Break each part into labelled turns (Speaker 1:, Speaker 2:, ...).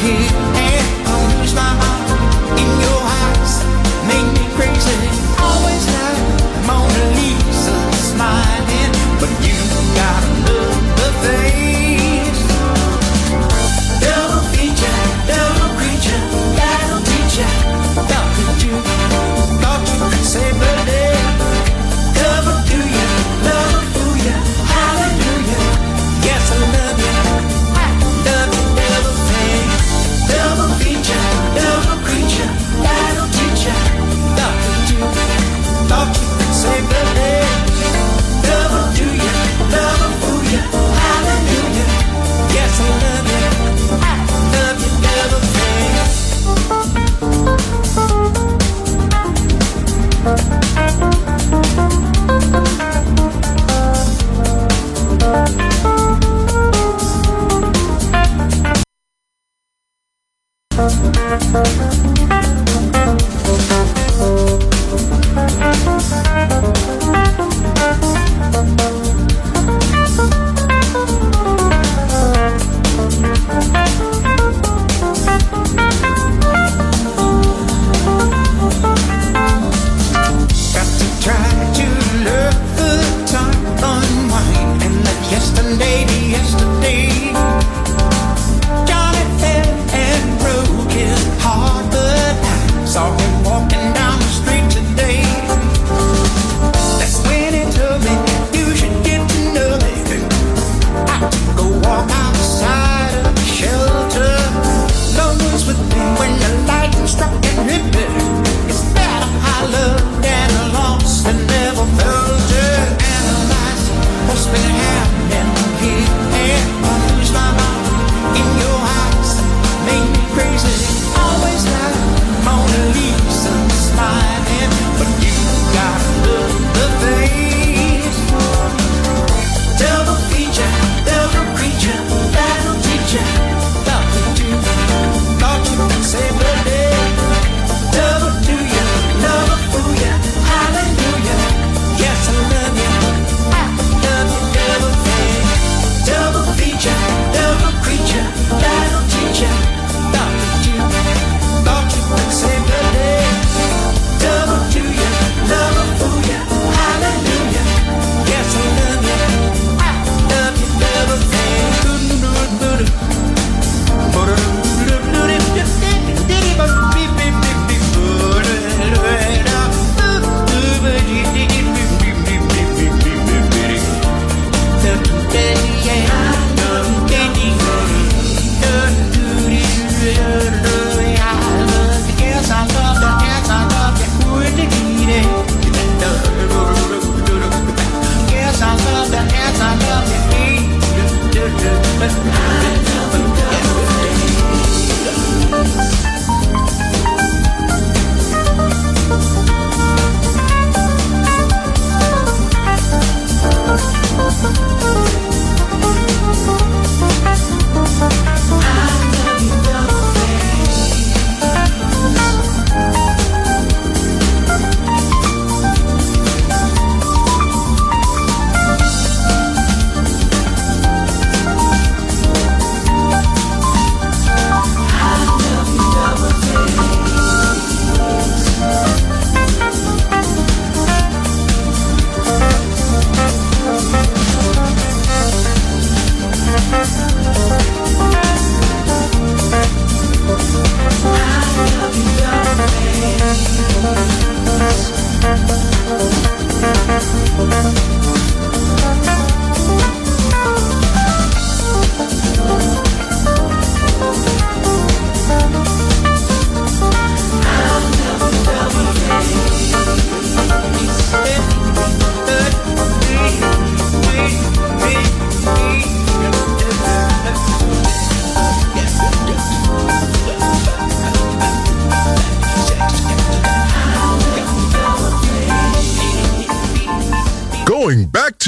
Speaker 1: here. And I lose my mind in your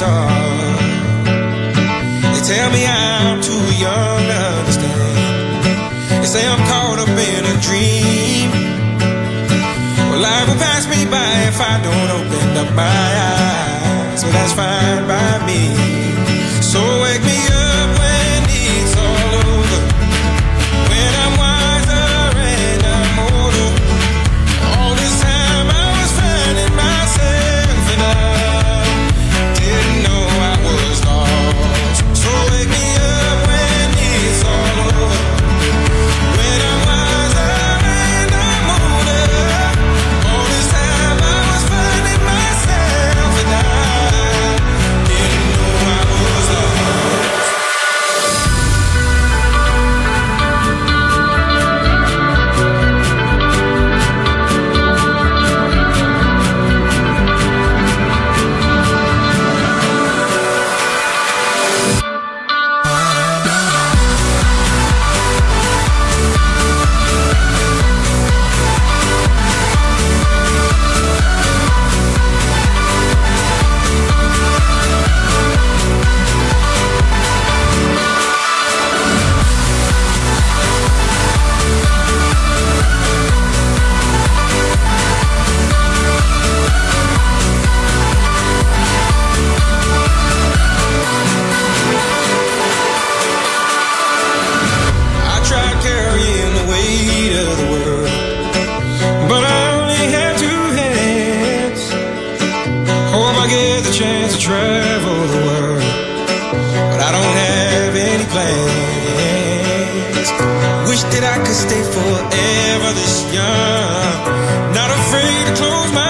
Speaker 2: star. They tell me I'm too young to understand. They say I'm caught up in a dream. Well, life will pass me by if I don't open up my eyes. So well, that's fine. wish that I could stay forever this young.
Speaker 3: Not afraid to close my eyes.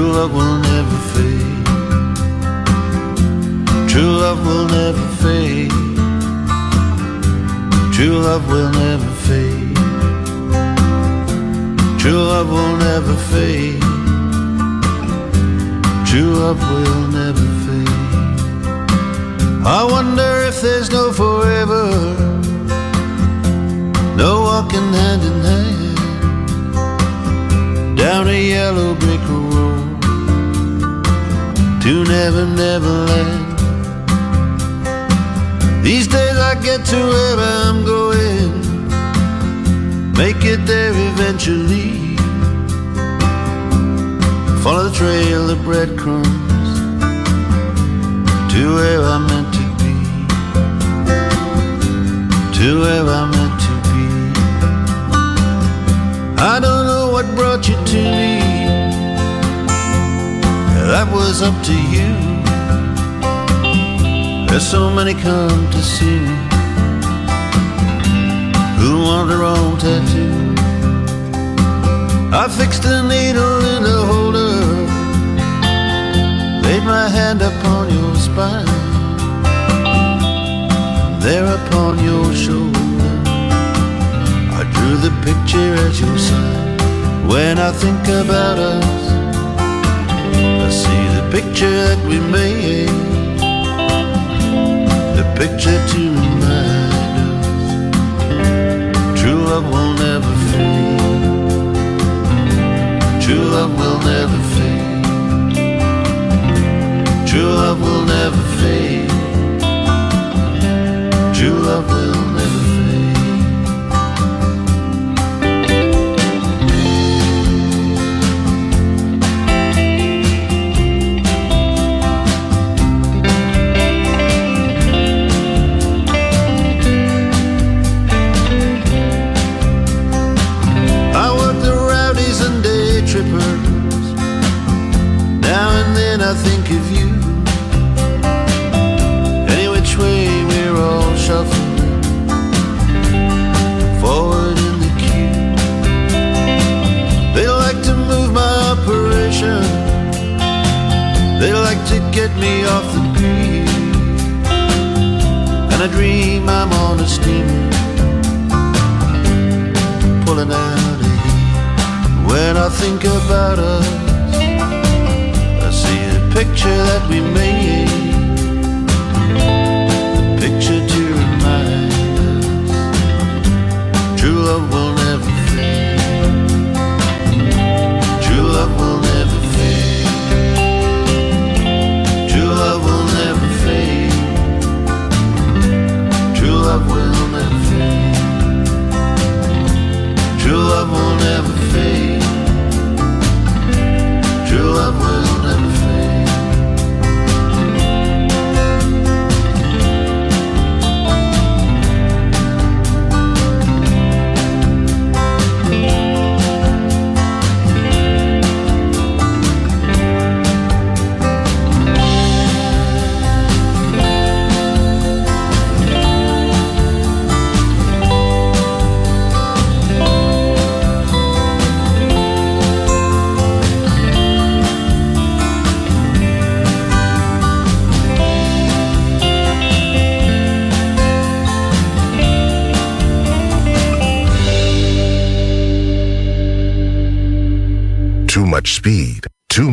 Speaker 4: Love will never fade. True love will never fade. True love will never fade. True love will never fade. True love will never fade. I wonder if there's no forever, no walking hand in hand down a yellow brick road to Never Never Land. These days I get to where I'm going, make it there eventually. Follow the trail of breadcrumbs to where I'm meant to be, to where I'm meant to be. I don't know what brought you to me, that was up to you. There's so many come to see me who want their own tattoo. I fixed a needle in a holder, laid my hand upon your spine, there upon your shoulder. I drew the picture as your sign. When I think about us, picture that we made the picture to remind us true love will never fade. True love will never fade. True love will never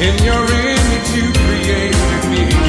Speaker 3: In your image you created me.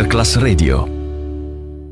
Speaker 5: Masterclass Radio.